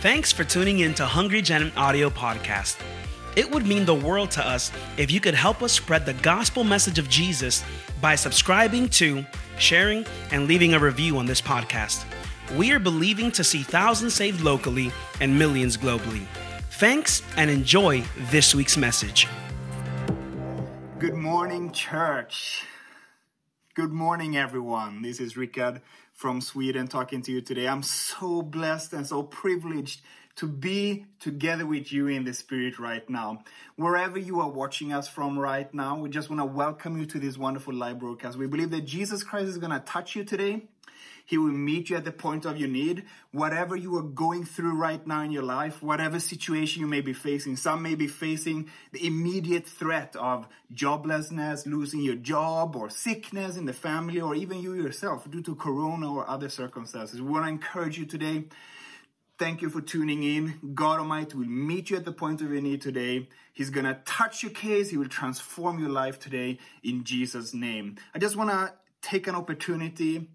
Thanks for tuning in to Hungry Gen Audio Podcast. It would mean the world to us if you could help us spread the gospel message of Jesus by subscribing to, sharing, and leaving a review on this podcast. We are believing to see thousands saved locally and millions globally. Thanks and enjoy this week's message. Good morning, church. Good morning, everyone. This is Rickard from Sweden talking to you today. I'm so blessed and so privileged to be together with you in the Spirit right now. Wherever you are watching us from right now, we just want to welcome you to this wonderful live broadcast. We believe that Jesus Christ is going to touch you today. He will meet you at the point of your need. Whatever you are going through right now in your life, whatever situation you may be facing, some may be facing the immediate threat of joblessness, losing your job, or sickness in the family, or even you yourself due to corona or other circumstances. We want to encourage you today. Thank you for tuning in. God Almighty will meet you at the point of your need today. He's going to touch your case. He will transform your life today in Jesus' name. I just want to take an opportunity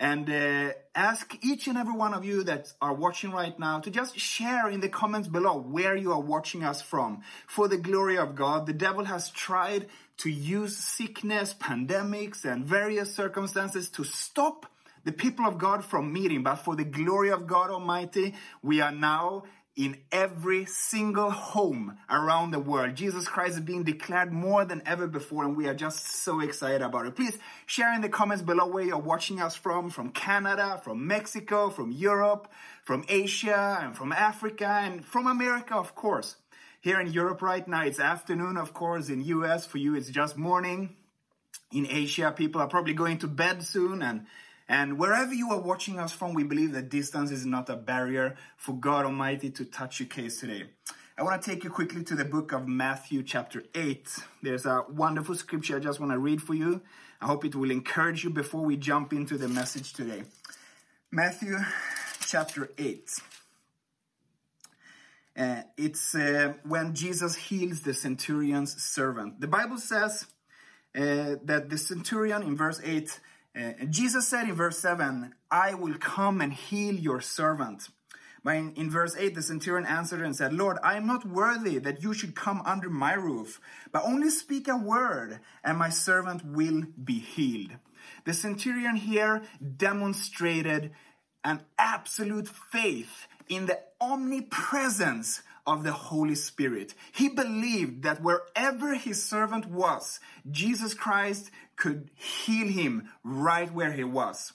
and uh, ask each and every one of you that are watching right now to just share in the comments below where you are watching us from. For the glory of God, the devil has tried to use sickness, pandemics, and various circumstances to stop the people of God from meeting. But for the glory of God Almighty, we are now in every single home around the world. Jesus Christ is being declared more than ever before, and we are just so excited about it. Please share in the comments below where you're watching us from from Canada, from Mexico, from Europe, from Asia, and from Africa, and from America, of course. Here in Europe right now, it's afternoon, of course. In US, for you, it's just morning. In Asia, people are probably going to bed soon, and and wherever you are watching us from, we believe that distance is not a barrier for God Almighty to touch your case today. I want to take you quickly to the book of Matthew, chapter 8. There's a wonderful scripture I just want to read for you. I hope it will encourage you before we jump into the message today. Matthew, chapter 8. Uh, it's uh, when Jesus heals the centurion's servant. The Bible says uh, that the centurion in verse 8 uh, Jesus said in verse 7, I will come and heal your servant. But in, in, verse 8, the centurion answered and said, Lord, I am not worthy that you should come under my roof, but only speak a word, and my servant will be healed. The centurion here demonstrated an absolute faith in the omnipresence of the Holy Spirit. He believed that wherever his servant was, Jesus Christ could heal him right where he was.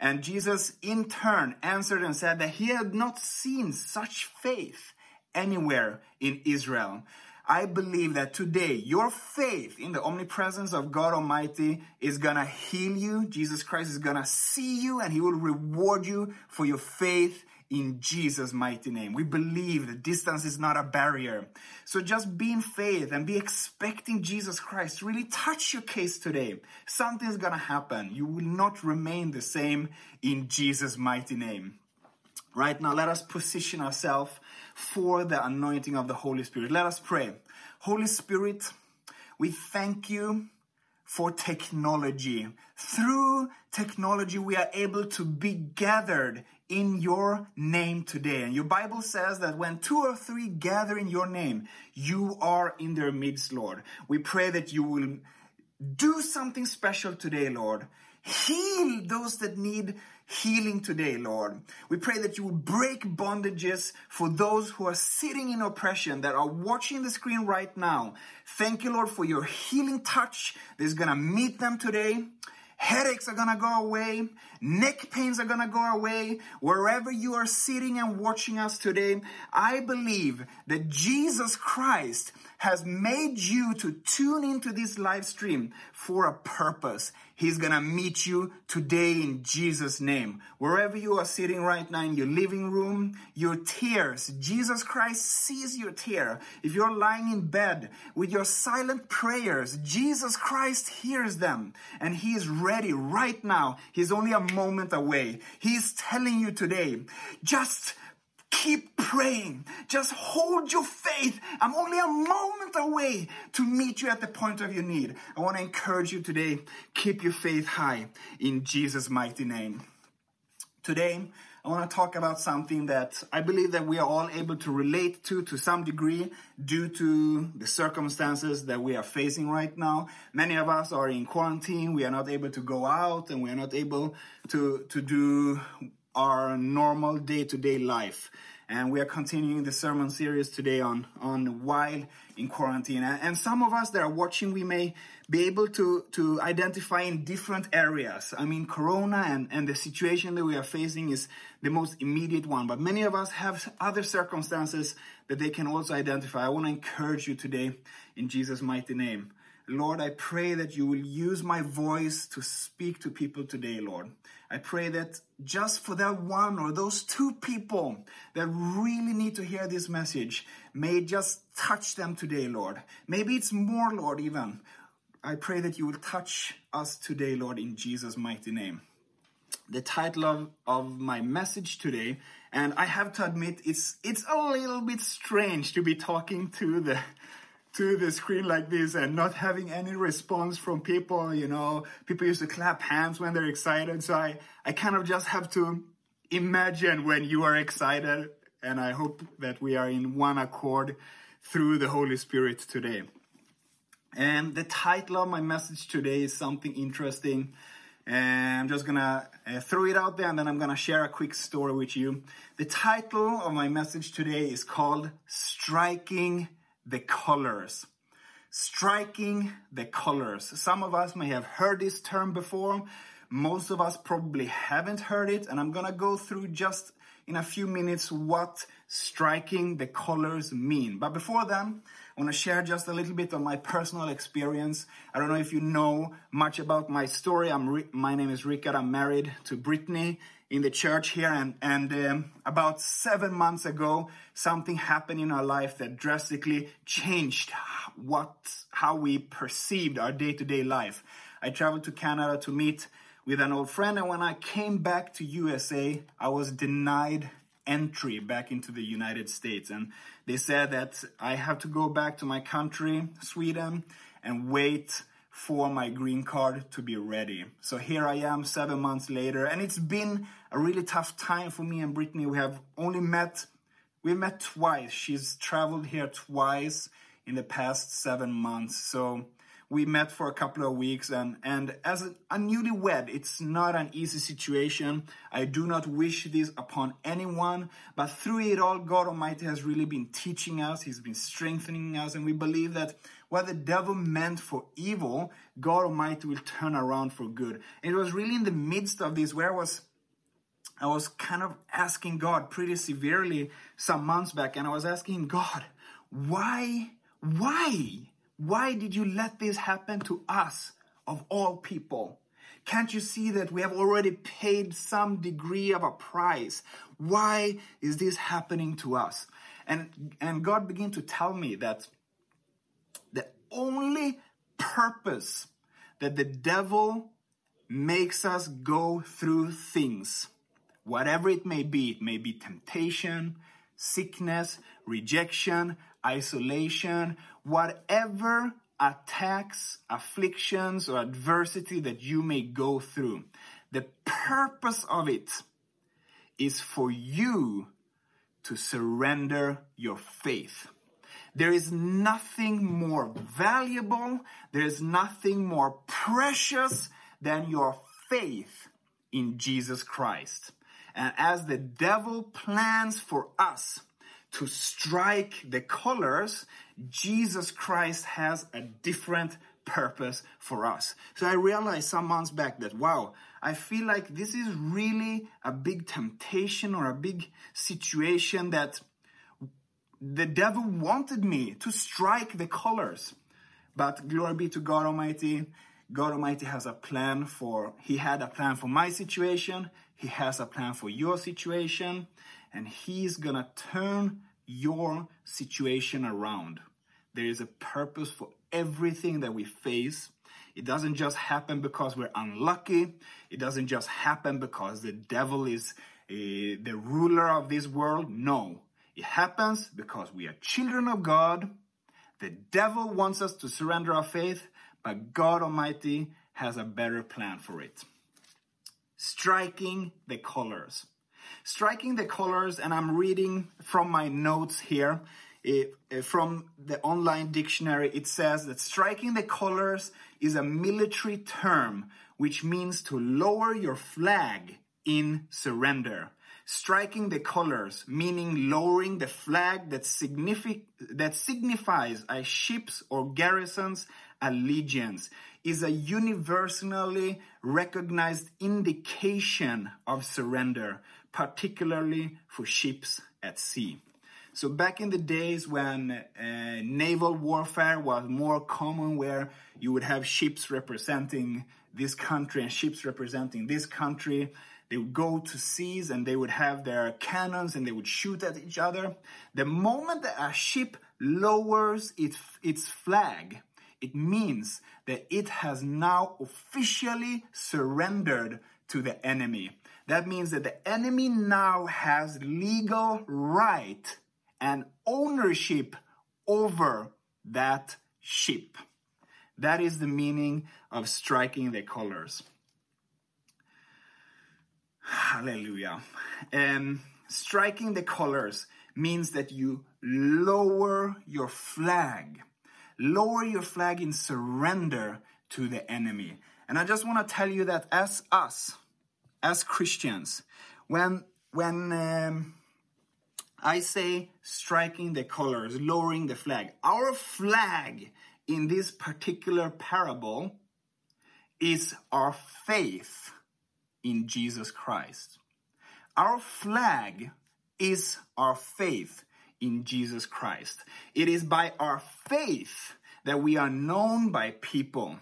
And Jesus, in turn, answered and said that he had not seen such faith anywhere in Israel. I believe that today your faith in the omnipresence of God Almighty is gonna heal you. Jesus Christ is gonna see you and he will reward you for your faith in Jesus' mighty name. We believe that distance is not a barrier. So just be in faith and be expecting Jesus Christ really touch your case today. Something's gonna happen. You will not remain the same in Jesus' mighty name. Right now, let us position ourselves for the anointing of the Holy Spirit. Let us pray. Holy Spirit, we thank you for technology. Through technology, we are able to be gathered in your name today. And your Bible says that when two or three gather in your name, you are in their midst, Lord. We pray that you will do something special today, Lord. Heal those that need healing today, Lord. We pray that you will break bondages for those who are sitting in oppression, that are watching the screen right now. Thank you, Lord, for your healing touch that is going to meet them today. Headaches are gonna go away. Neck pains are gonna go away. Wherever you are sitting and watching us today, I believe that Jesus Christ has made you to tune into this live stream for a purpose. He's gonna meet you today in Jesus' name. Wherever you are sitting right now in your living room, your tears, Jesus Christ sees your tear. If you're lying in bed with your silent prayers, Jesus Christ hears them and He is ready right now. He's only a moment away. He's telling you today, just Keep praying. Just hold your faith. I'm only a moment away to meet you at the point of your need. I want to encourage you today. Keep your faith high in Jesus' mighty name. Today, I want to talk about something that I believe that we are all able to relate to to some degree due to the circumstances that we are facing right now. Many of us are in quarantine. We are not able to go out and we are not able to, to do our normal day-to-day life. And we are continuing the sermon series today on on while in quarantine. And some of us that are watching we may be able to to identify in different areas. I mean corona and and the situation that we are facing is the most immediate one. But many of us have other circumstances that they can also identify. I want to encourage you today in jesus mighty name. Lord, I pray that you will use my voice to speak to people today, Lord. I pray that just for that one or those two people that really need to hear this message, may just touch them today, Lord. Maybe it's more, Lord, even. I pray that you will touch us today, Lord, in Jesus' mighty name. The title of, of my message today, and I have to admit, it's it's a little bit strange to be talking to the to the screen like this and not having any response from people. You know, people used to clap hands when they're excited. So I, I kind of just have to imagine when you are excited. And I hope that we are in one accord through the Holy Spirit today. And the title of my message today is something interesting. And I'm just gonna uh, throw it out there and then I'm gonna share a quick story with you. The title of my message today is called Striking the colors. Striking the colors. Some of us may have heard this term before. Most of us probably haven't heard it. And I'm going to go through just in a few minutes what striking the colors mean. But before then, I want to share just a little bit of my personal experience. I don't know if you know much about my story. I'm my name is Rickard. I'm married to Brittany in the church here, and and um, about seven months ago, something happened in our life that drastically changed what how we perceived our day to day life. I traveled to Canada to meet with an old friend, and when I came back to USA, I was denied entry back into the United States, and they said that I have to go back to my country, Sweden, and wait for my green card to be ready. So here I am seven months later, and it's been a really tough time for me and Brittany. We have only met, we met twice. She's traveled here twice in the past seven months. So we met for a couple of weeks and and as a, a newlywed it's not an easy situation. I do not wish this upon anyone but through it all god almighty has really been teaching us he's been strengthening us and we believe that what the devil meant for evil god almighty will turn around for good. It was really in the midst of this where i was i was kind of asking god pretty severely some months back and i was asking god why why why did you let this happen to us, of all people? Can't you see that we have already paid some degree of a price? Why is this happening to us? And, and God began to tell me that the only purpose that the devil makes us go through things, whatever it may be, it may be temptation, sickness, rejection, isolation, whatever attacks, afflictions, or adversity that you may go through, the purpose of it is for you to surrender your faith. There is nothing more valuable, there is nothing more precious than your faith in Jesus Christ. And as the devil plans for us to strike the colors, Jesus Christ has a different purpose for us. So I realized some months back that, wow, I feel like this is really a big temptation or a big situation that the devil wanted me to strike the colors. But glory be to God Almighty. God Almighty has a plan for, He had a plan for my situation. He has a plan for your situation. And He's gonna turn your situation around. There is a purpose for everything that we face. It doesn't just happen because we're unlucky. It doesn't just happen because the devil is uh, the ruler of this world. No, it happens because we are children of God. The devil wants us to surrender our faith, but God Almighty has a better plan for it. Striking the colors. Striking the colors, and I'm reading from my notes here. It, uh, from the online dictionary, it says that striking the colors is a military term which means to lower your flag in surrender. Striking the colors, meaning lowering the flag that, signific- that signifies a ship's or garrison's allegiance, is a universally recognized indication of surrender, particularly for ships at sea. So back in the days when uh, naval warfare was more common, where you would have ships representing this country and ships representing this country, they would go to seas and they would have their cannons and they would shoot at each other. The moment that a ship lowers its, its flag, it means that it has now officially surrendered to the enemy. That means that the enemy now has legal right and ownership over that ship. That is the meaning of striking the colors. Hallelujah. Um, striking the colors means that you lower your flag. Lower your flag in surrender to the enemy. And I just want to tell you that as us, as Christians, when when um, I say striking the colors, lowering the flag. Our flag in this particular parable is our faith in Jesus Christ. Our flag is our faith in Jesus Christ. It is by our faith that we are known by people.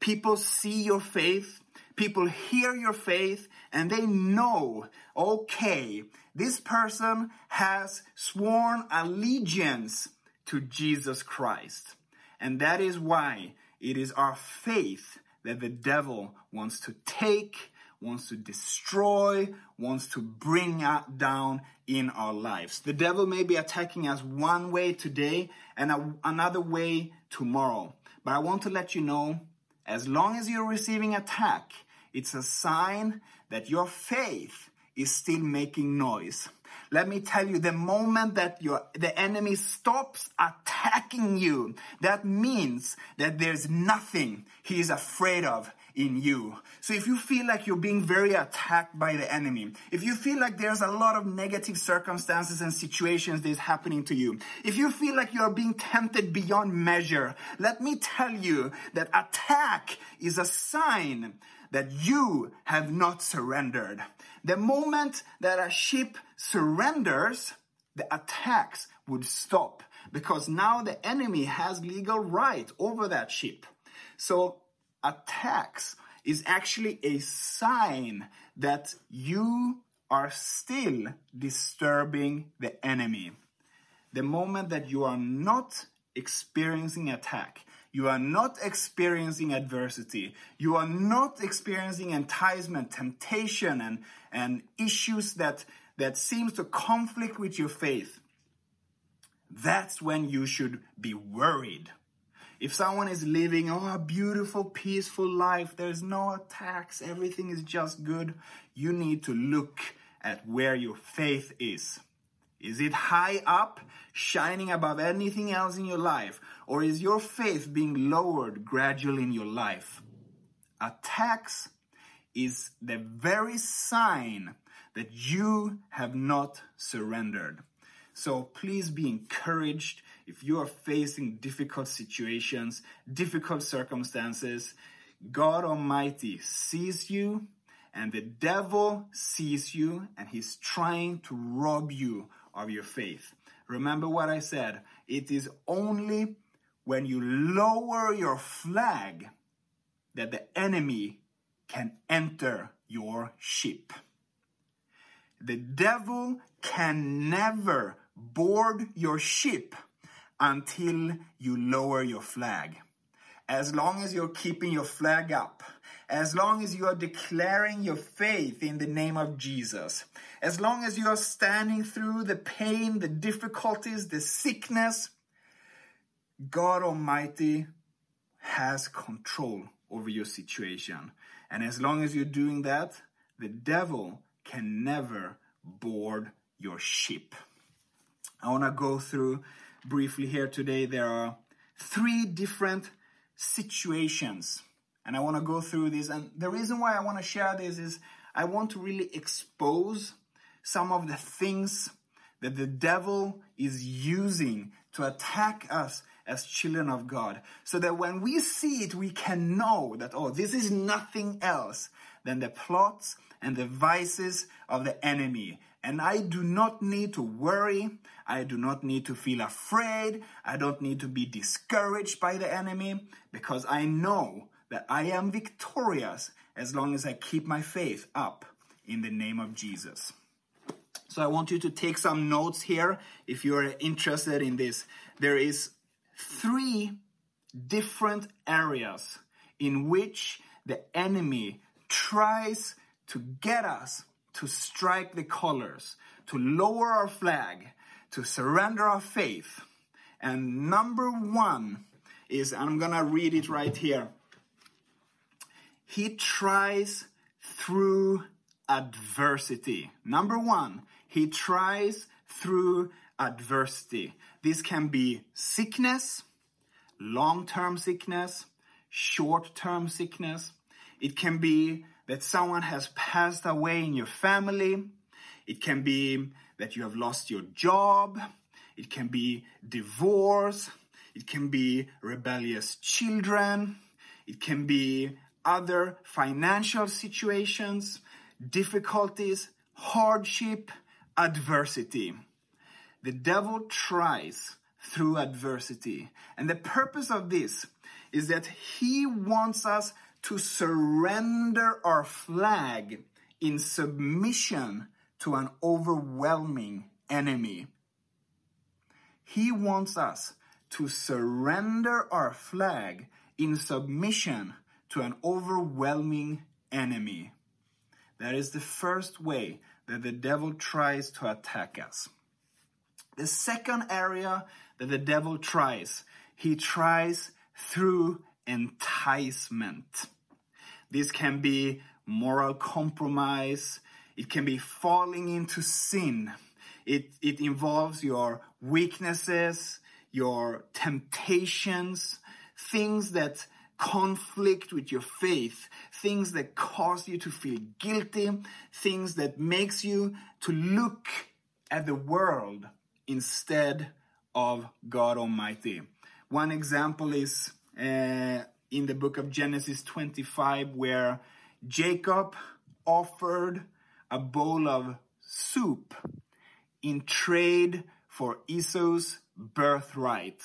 People see your faith, people hear your faith, and they know, okay, this person has sworn allegiance to Jesus Christ. And that is why it is our faith that the devil wants to take, wants to destroy, wants to bring down in our lives. The devil may be attacking us one way today and a, another way tomorrow. But I want to let you know, as long as you're receiving attack, it's a sign that your faith is still making noise. Let me tell you, the moment that your, the enemy stops attacking you, that means that there's nothing he is afraid of in you. So if you feel like you're being very attacked by the enemy, if you feel like there's a lot of negative circumstances and situations that is happening to you, if you feel like you're being tempted beyond measure, let me tell you that attack is a sign that you have not surrendered. The moment that a ship surrenders, the attacks would stop because now the enemy has legal right over that ship. So attacks is actually a sign that you are still disturbing the enemy. The moment that you are not experiencing attack, you are not experiencing adversity. You are not experiencing enticement, temptation, and, and issues that, that seems to conflict with your faith. That's when you should be worried. If someone is living oh, a beautiful, peaceful life, there's no attacks, everything is just good, you need to look at where your faith is. Is it high up, shining above anything else in your life? Or is your faith being lowered gradually in your life? Attacks is the very sign that you have not surrendered. So please be encouraged if you are facing difficult situations, difficult circumstances. God Almighty sees you and the devil sees you and he's trying to rob you of your faith. Remember what I said. It is only when you lower your flag that the enemy can enter your ship. The devil can never board your ship until you lower your flag. As long as you're keeping your flag up, as long as you are declaring your faith in the name of Jesus, as long as you are standing through the pain, the difficulties, the sickness, God Almighty has control over your situation. And as long as you're doing that, the devil can never board your ship. I want to go through briefly here today. There are three different situations, and I want to go through these. And the reason why I want to share this is I want to really expose some of the things that the devil is using to attack us as children of God. So that when we see it, we can know that, oh, this is nothing else than the plots and the vices of the enemy. And I do not need to worry. I do not need to feel afraid. I don't need to be discouraged by the enemy because I know that I am victorious as long as I keep my faith up in the name of Jesus. So I want you to take some notes here if you're interested in this. There is three different areas in which the enemy tries to get us to strike the colors, to lower our flag, to surrender our faith. And number one is, and I'm gonna read it right here. He tries through adversity. Number one, he tries through adversity. This can be sickness, long term sickness, short term sickness. It can be that someone has passed away in your family. It can be that you have lost your job. It can be divorce. It can be rebellious children. It can be other financial situations, difficulties, hardship, adversity. The devil tries through adversity. And the purpose of this is that he wants us to surrender our flag in submission to an overwhelming enemy. He wants us to surrender our flag in submission to an overwhelming enemy. That is the first way that the devil tries to attack us. The second area that the devil tries, he tries through enticement. This can be moral compromise. It can be falling into sin. It, it involves your weaknesses, your temptations, things that conflict with your faith, things that cause you to feel guilty, things that makes you to look at the world instead of God Almighty. One example is uh, in the book of Genesis 25, where Jacob offered a bowl of soup in trade for Esau's birthright.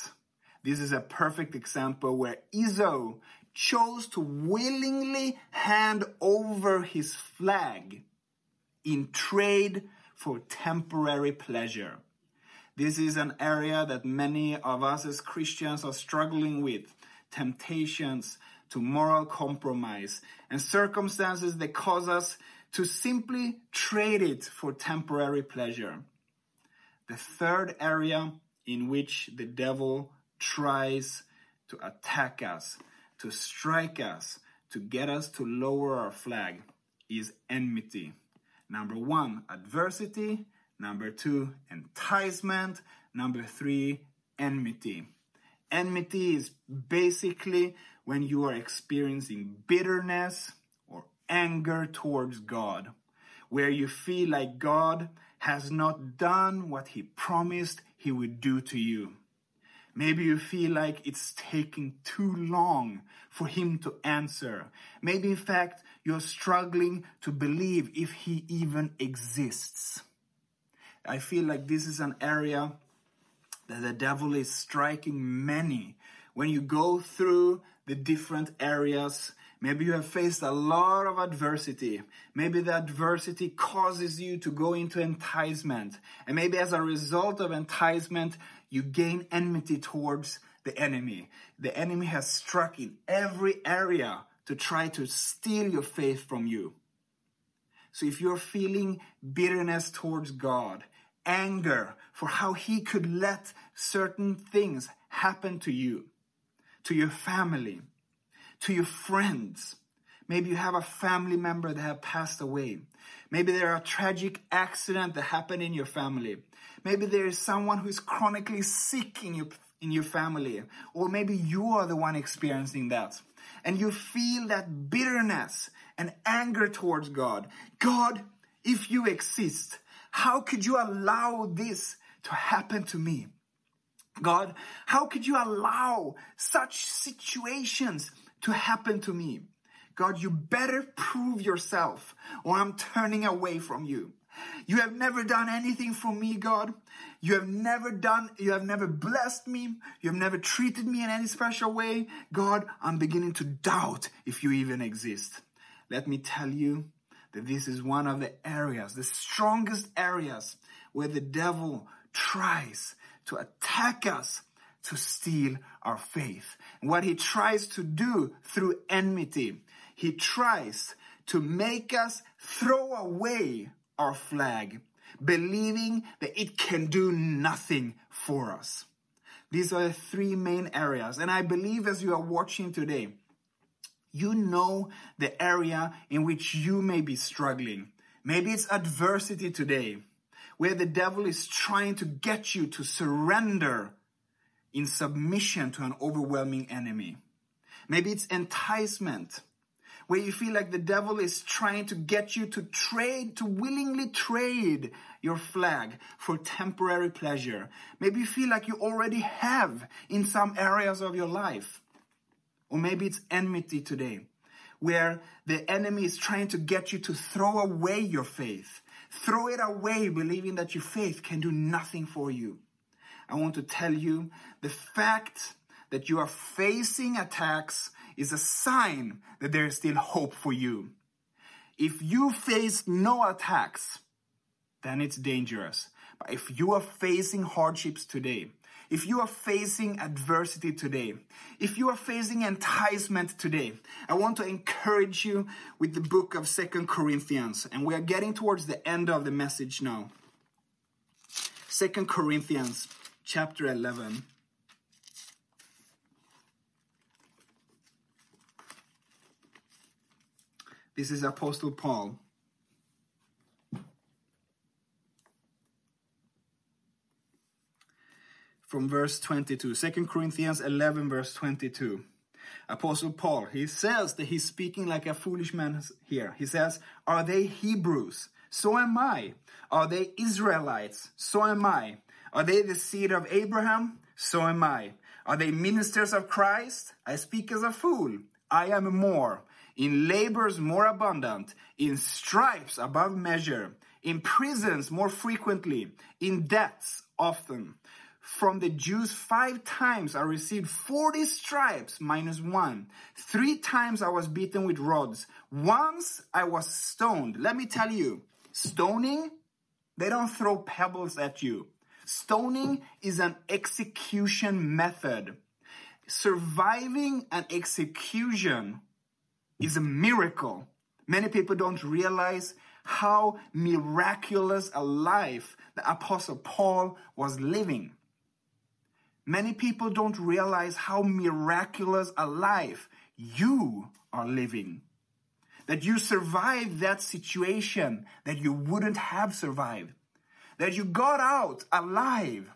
This is a perfect example where Esau chose to willingly hand over his flag in trade for temporary pleasure. This is an area that many of us as Christians are struggling with temptations to moral compromise and circumstances that cause us to simply trade it for temporary pleasure. The third area in which the devil tries to attack us, to strike us, to get us to lower our flag is enmity. Number one, adversity. Number two, enticement. Number three, enmity. Enmity is basically when you are experiencing bitterness or anger towards God, where you feel like God has not done what he promised he would do to you. Maybe you feel like it's taking too long for him to answer. Maybe in fact you're struggling to believe if he even exists. I feel like this is an area that the devil is striking many. When you go through the different areas, maybe you have faced a lot of adversity. Maybe the adversity causes you to go into enticement. And maybe as a result of enticement, you gain enmity towards the enemy. The enemy has struck in every area to try to steal your faith from you. So if you're feeling bitterness towards God, anger for how he could let certain things happen to you, to your family, to your friends. Maybe you have a family member that have passed away. Maybe there are a tragic accident that happened in your family. Maybe there is someone who is chronically sick in your in your family, or maybe you are the one experiencing that. And you feel that bitterness and anger towards God. God, if you exist, how could you allow this to happen to me? God, how could you allow such situations to happen to me? God, you better prove yourself or I'm turning away from you. You have never done anything for me, God. You have never done, you have never blessed me. You have never treated me in any special way. God, I'm beginning to doubt if you even exist. Let me tell you that this is one of the areas, the strongest areas where the devil tries to attack us to steal our faith. What he tries to do through enmity, he tries to make us throw away our flag, believing that it can do nothing for us. These are the three main areas. And I believe as you are watching today, you know the area in which you may be struggling. Maybe it's adversity today, where the devil is trying to get you to surrender in submission to an overwhelming enemy. Maybe it's enticement, where you feel like the devil is trying to get you to trade, to willingly trade your flag for temporary pleasure. Maybe you feel like you already have in some areas of your life. Or maybe it's enmity today, where the enemy is trying to get you to throw away your faith. Throw it away, believing that your faith can do nothing for you. I want to tell you the fact that you are facing attacks is a sign that there is still hope for you. If you face no attacks, then it's dangerous. But if you are facing hardships today, if you are facing adversity today, if you are facing enticement today, I want to encourage you with the book of Second Corinthians. And we are getting towards the end of the message now. Second Corinthians chapter 11. This is Apostle Paul. From verse 22, 2 Corinthians 11, verse 22. Apostle Paul, he says that he's speaking like a foolish man here. He says, Are they Hebrews? So am I. Are they Israelites? So am I. Are they the seed of Abraham? So am I. Are they ministers of Christ? I speak as a fool. I am more in labors more abundant, in stripes above measure, in prisons more frequently, in deaths often. From the Jews, five times I received 40 stripes minus one. Three times I was beaten with rods. Once I was stoned. Let me tell you, stoning, they don't throw pebbles at you. Stoning is an execution method. Surviving an execution is a miracle. Many people don't realize how miraculous a life the Apostle Paul was living. Many people don't realize how miraculous a life you are living. That you survived that situation that you wouldn't have survived. That you got out alive.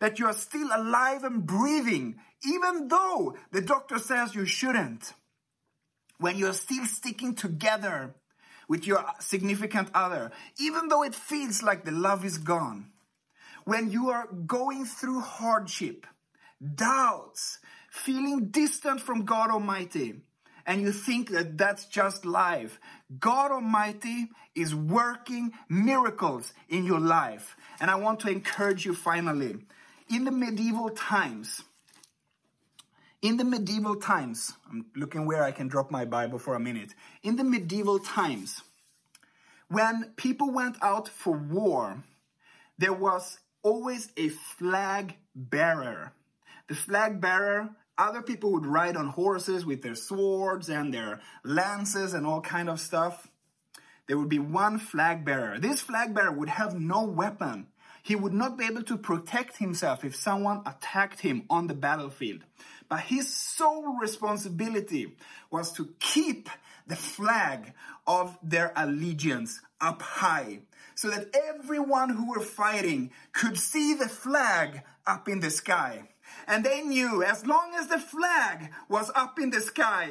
That you are still alive and breathing, even though the doctor says you shouldn't when you're still sticking together with your significant other, even though it feels like the love is gone, when you are going through hardship, doubts, feeling distant from God Almighty, and you think that that's just life, God Almighty is working miracles in your life. And I want to encourage you finally, in the medieval times, in the medieval times, I'm looking where I can drop my Bible for a minute. In the medieval times, when people went out for war, there was always a flag bearer. The flag bearer, other people would ride on horses with their swords and their lances and all kind of stuff. There would be one flag bearer. This flag bearer would have no weapon. He would not be able to protect himself if someone attacked him on the battlefield. But his sole responsibility was to keep the flag of their allegiance up high so that everyone who were fighting could see the flag up in the sky. And they knew as long as the flag was up in the sky,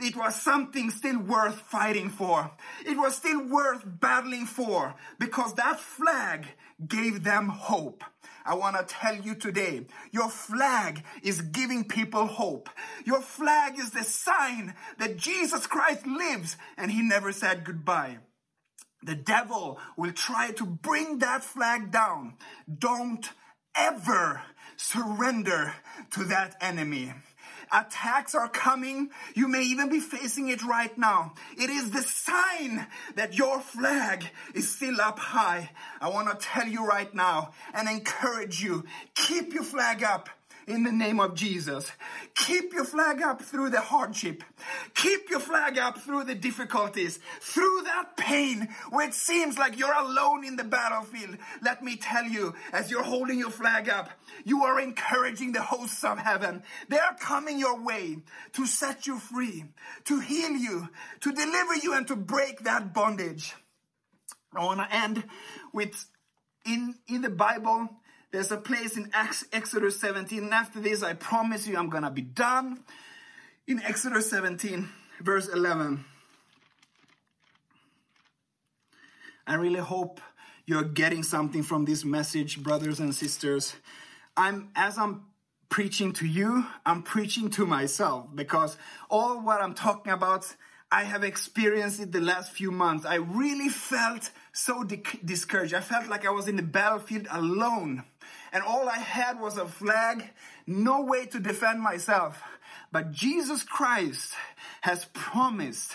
it was something still worth fighting for. It was still worth battling for because that flag gave them hope. I want to tell you today, your flag is giving people hope. Your flag is the sign that Jesus Christ lives and he never said goodbye. The devil will try to bring that flag down. Don't ever surrender to that enemy. Attacks are coming. You may even be facing it right now. It is the sign that your flag is still up high. I want to tell you right now and encourage you keep your flag up in the name of Jesus. Keep your flag up through the hardship. Keep your flag up through the difficulties, through that pain where it seems like you're alone in the battlefield. Let me tell you, as you're holding your flag up, you are encouraging the hosts of heaven. They are coming your way to set you free, to heal you, to deliver you, and to break that bondage. I want to end with in, in the Bible, there's a place in Exodus 17. And after this, I promise you I'm going to be done. In Exodus 17, verse 11. I really hope you're getting something from this message, brothers and sisters. I'm, as I'm preaching to you, I'm preaching to myself because all what I'm talking about, I have experienced it the last few months. I really felt so discouraged. I felt like I was in the battlefield alone and all I had was a flag, no way to defend myself. But Jesus Christ has promised,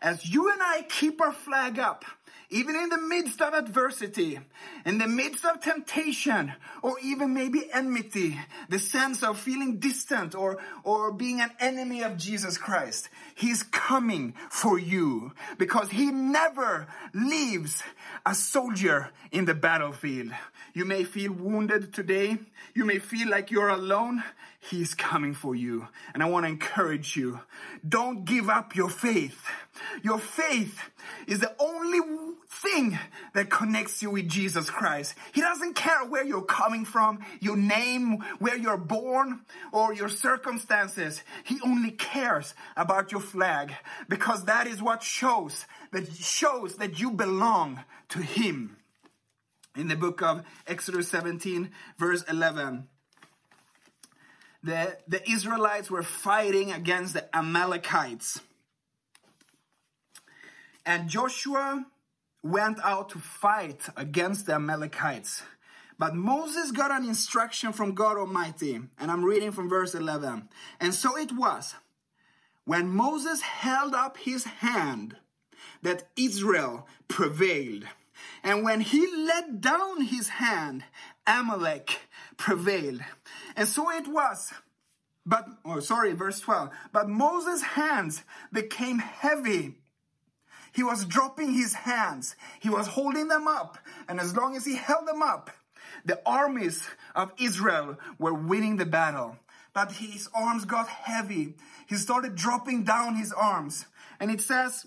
as you and I keep our flag up, even in the midst of adversity, in the midst of temptation, or even maybe enmity, the sense of feeling distant or, or being an enemy of Jesus Christ, He's coming for you because He never leaves a soldier in the battlefield. You may feel wounded today. You may feel like you're alone. He's coming for you. And I want to encourage you. Don't give up your faith. Your faith is the only thing that connects you with Jesus Christ. He doesn't care where you're coming from, your name, where you're born, or your circumstances. He only cares about your flag because that is what shows that shows that you belong to him. In the book of Exodus 17 verse 11, the, the Israelites were fighting against the Amalekites. And Joshua went out to fight against the Amalekites. But Moses got an instruction from God Almighty, and I'm reading from verse 11. And so it was, when Moses held up his hand, that Israel prevailed. And when he let down his hand, Amalek prevailed. And so it was. But, oh, sorry, verse 12. But Moses' hands became heavy he was dropping his hands. He was holding them up. And as long as he held them up, the armies of Israel were winning the battle. But his arms got heavy. He started dropping down his arms. And it says,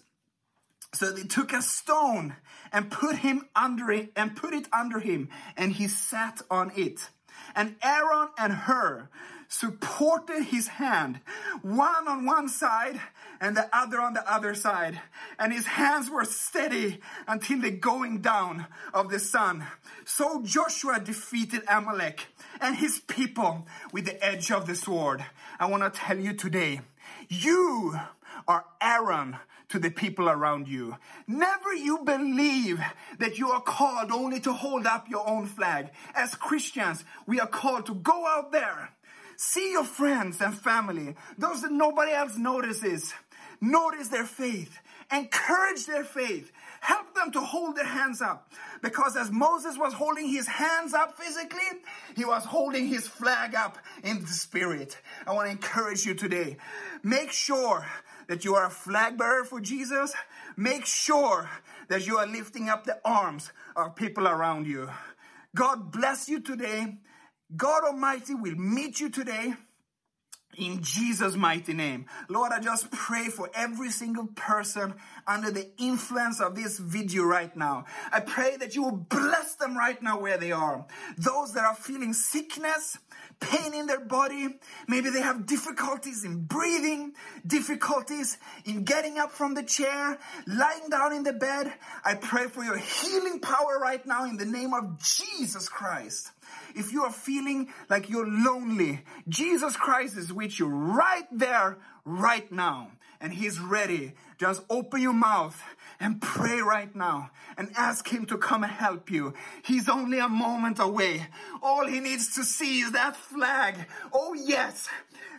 so they took a stone and put him under it and put it under him and he sat on it. And Aaron and Hur supported his hand, one on one side and the other on the other side. And his hands were steady until the going down of the sun. So Joshua defeated Amalek and his people with the edge of the sword. I want to tell you today, you are Aaron to the people around you. Never you believe that you are called only to hold up your own flag. As Christians, we are called to go out there, see your friends and family, those that nobody else notices, notice their faith, encourage their faith, help them to hold their hands up. Because as Moses was holding his hands up physically, he was holding his flag up in the spirit. I want to encourage you today. Make sure that you are a flag bearer for Jesus, make sure that you are lifting up the arms of people around you. God bless you today. God Almighty will meet you today in Jesus' mighty name. Lord, I just pray for every single person under the influence of this video right now. I pray that you will bless them right now where they are. Those that are feeling sickness, pain in their body, maybe they have difficulties in breathing, difficulties in getting up from the chair, lying down in the bed. I pray for your healing power right now in the name of Jesus Christ. If you are feeling like you're lonely, Jesus Christ is with you right there, right now. And He's ready. Just open your mouth and pray right now and ask Him to come and help you. He's only a moment away. All He needs to see is that flag. Oh, yes,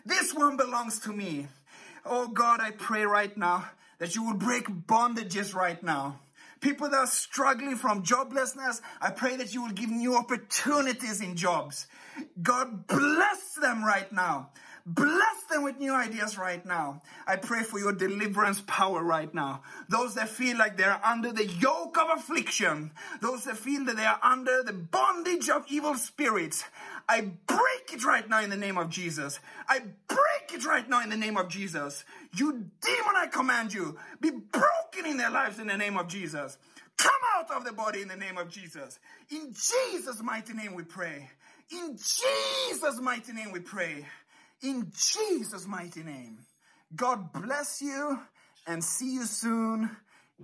this one belongs to me. Oh, God, I pray right now that you will break bondages right now. People that are struggling from joblessness, I pray that you will give new opportunities in jobs. God bless them right now. Bless them with new ideas right now. I pray for your deliverance power right now. Those that feel like they're under the yoke of affliction, those that feel that they are under the bondage of evil spirits, I break it right now in the name of Jesus. I break it right now in the name of Jesus. You demon, I command you, be broken in their lives in the name of Jesus. Come out of the body in the name of Jesus. In Jesus' mighty name we pray. In Jesus' mighty name we pray. In Jesus' mighty name. God bless you and see you soon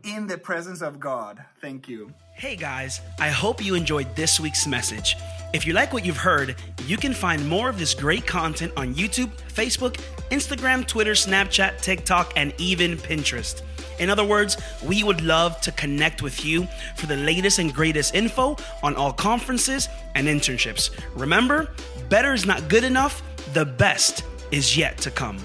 in the presence of God. Thank you. Hey guys, I hope you enjoyed this week's message. If you like what you've heard, you can find more of this great content on YouTube, Facebook, Instagram, Twitter, Snapchat, TikTok, and even Pinterest. In other words, we would love to connect with you for the latest and greatest info on all conferences and internships. Remember, better is not good enough, the best is yet to come.